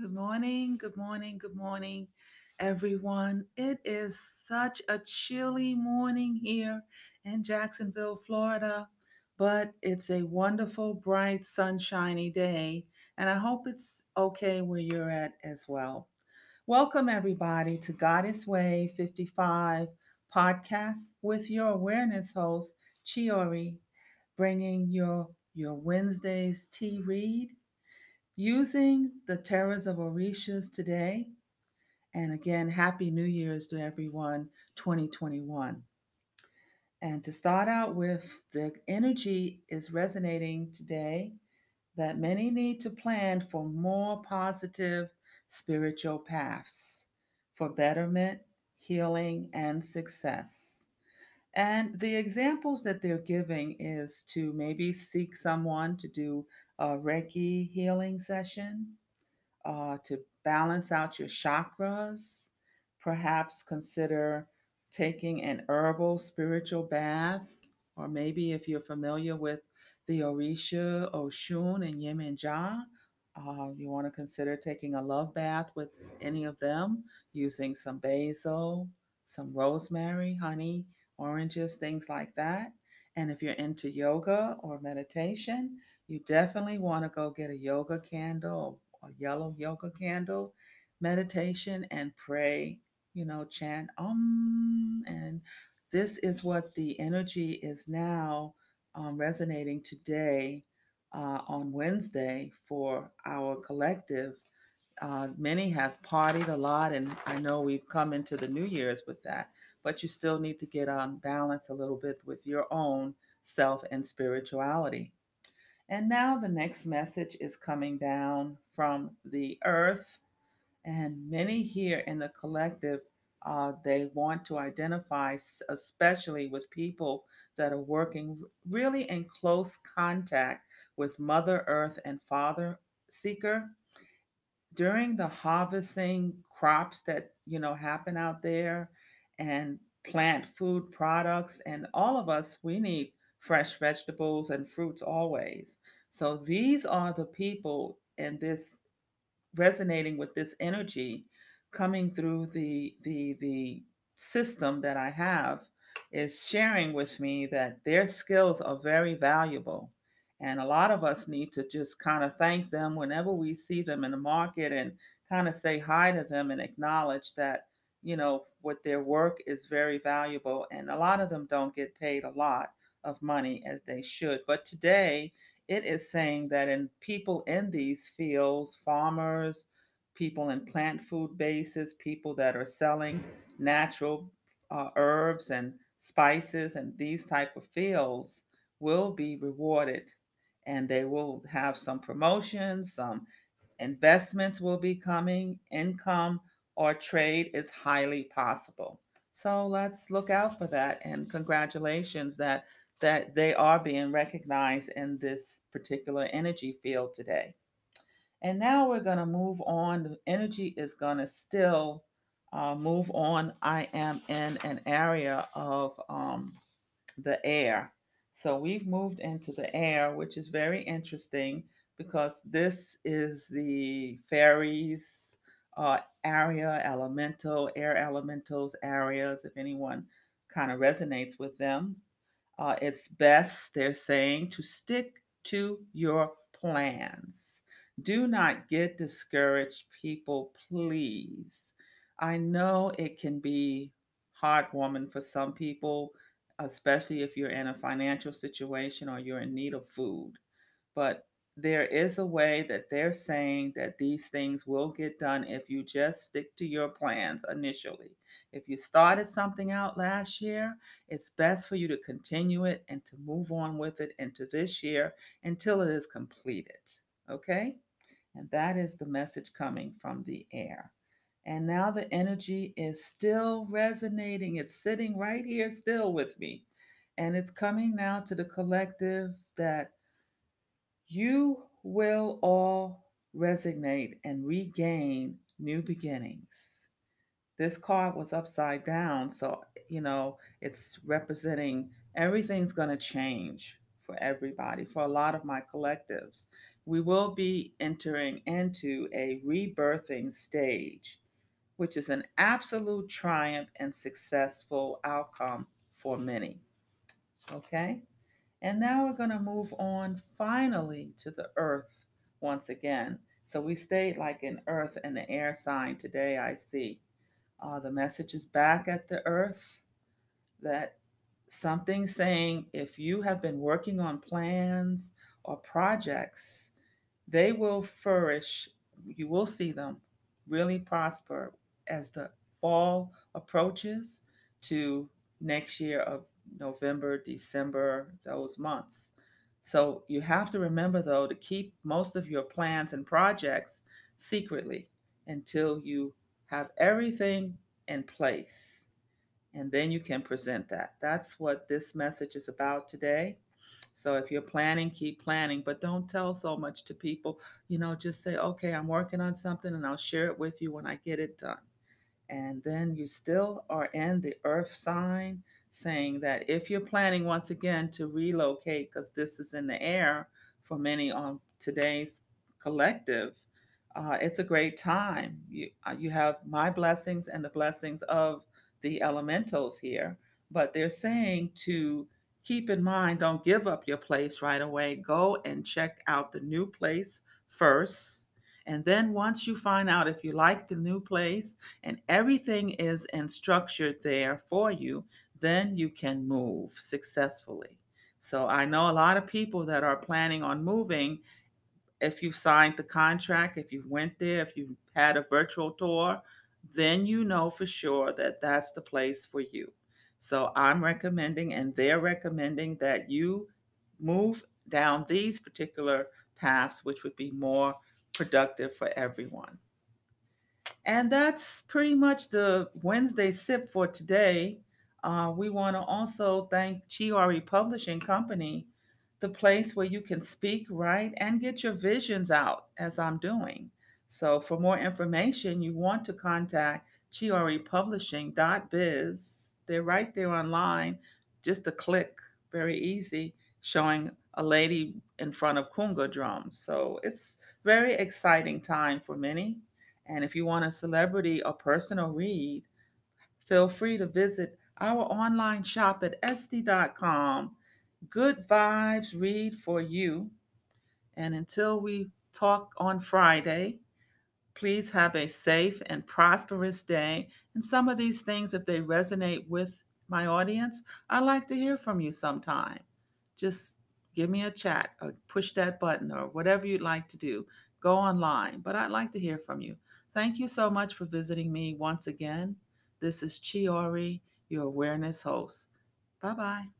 Good morning, good morning, good morning, everyone. It is such a chilly morning here in Jacksonville, Florida, but it's a wonderful, bright, sunshiny day, and I hope it's okay where you're at as well. Welcome, everybody, to Goddess Way 55 podcast with your awareness host, Chiori, bringing your, your Wednesday's tea read using the tarots of Orishas today. And again, Happy New Year's to everyone, 2021. And to start out with, the energy is resonating today that many need to plan for more positive spiritual paths for betterment, healing, and success. And the examples that they're giving is to maybe seek someone to do a Reiki healing session, uh, to balance out your chakras. Perhaps consider taking an herbal spiritual bath, or maybe if you're familiar with the Orisha, Oshun, and Yemenja, uh, you want to consider taking a love bath with any of them using some basil, some rosemary, honey, oranges, things like that. And if you're into yoga or meditation, you definitely want to go get a yoga candle a yellow yoga candle, meditation, and pray. You know, chant um, and this is what the energy is now um, resonating today uh, on Wednesday for our collective. Uh, many have partied a lot, and I know we've come into the New Year's with that, but you still need to get on balance a little bit with your own self and spirituality. And now the next message is coming down from the earth. And many here in the collective, uh, they want to identify, especially with people that are working really in close contact with Mother Earth and Father Seeker. During the harvesting crops that, you know, happen out there and plant food products, and all of us, we need fresh vegetables and fruits always. So these are the people and this resonating with this energy coming through the the the system that I have is sharing with me that their skills are very valuable. And a lot of us need to just kind of thank them whenever we see them in the market and kind of say hi to them and acknowledge that, you know, what their work is very valuable. And a lot of them don't get paid a lot of money as they should. But today, it is saying that in people in these fields, farmers, people in plant food bases, people that are selling natural uh, herbs and spices and these type of fields will be rewarded and they will have some promotions, some investments will be coming, income or trade is highly possible. So let's look out for that and congratulations that that they are being recognized in this particular energy field today. And now we're going to move on. The energy is going to still uh, move on. I am in an area of um, the air. So we've moved into the air, which is very interesting because this is the fairies uh, area, elemental, air elementals areas, if anyone kind of resonates with them. Uh, it's best, they're saying, to stick to your plans. Do not get discouraged, people, please. I know it can be heartwarming for some people, especially if you're in a financial situation or you're in need of food. But there is a way that they're saying that these things will get done if you just stick to your plans initially. If you started something out last year, it's best for you to continue it and to move on with it into this year until it is completed. Okay? And that is the message coming from the air. And now the energy is still resonating. It's sitting right here still with me. And it's coming now to the collective that you will all resonate and regain new beginnings. This card was upside down, so you know it's representing everything's going to change for everybody, for a lot of my collectives. we will be entering into a rebirthing stage, which is an absolute triumph and successful outcome for many. Okay? And now we're going to move on finally to the earth once again. So we stayed like in earth and the air sign today, I see. Uh, the message is back at the earth that something saying if you have been working on plans or projects, they will flourish. You will see them really prosper as the fall approaches to next year of November, December, those months. So you have to remember, though, to keep most of your plans and projects secretly until you have everything in place. And then you can present that. That's what this message is about today. So if you're planning, keep planning, but don't tell so much to people. You know, just say, okay, I'm working on something and I'll share it with you when I get it done. And then you still are in the earth sign saying that if you're planning once again to relocate, because this is in the air for many on today's collective, uh, it's a great time. You, uh, you have my blessings and the blessings of the elementals here, but they're saying to keep in mind don't give up your place right away. Go and check out the new place first. And then once you find out if you like the new place and everything is in structured there for you, then you can move successfully. So I know a lot of people that are planning on moving. If you've signed the contract, if you went there, if you had a virtual tour, then you know for sure that that's the place for you. So I'm recommending, and they're recommending that you move down these particular paths, which would be more productive for everyone. And that's pretty much the Wednesday sip for today. Uh, we want to also thank Chiari Publishing Company, the place where you can speak, write, and get your visions out as I'm doing. So, for more information, you want to contact chiaripublishing.biz. They're right there online, just a click, very easy, showing a lady in front of conga drums. So, it's very exciting time for many. And if you want a celebrity or personal read, feel free to visit our online shop at etsy.com. Good vibes read for you. And until we talk on Friday, please have a safe and prosperous day. And some of these things, if they resonate with my audience, I'd like to hear from you sometime. Just give me a chat or push that button or whatever you'd like to do. Go online, but I'd like to hear from you. Thank you so much for visiting me once again. This is Chiori, your awareness host. Bye bye.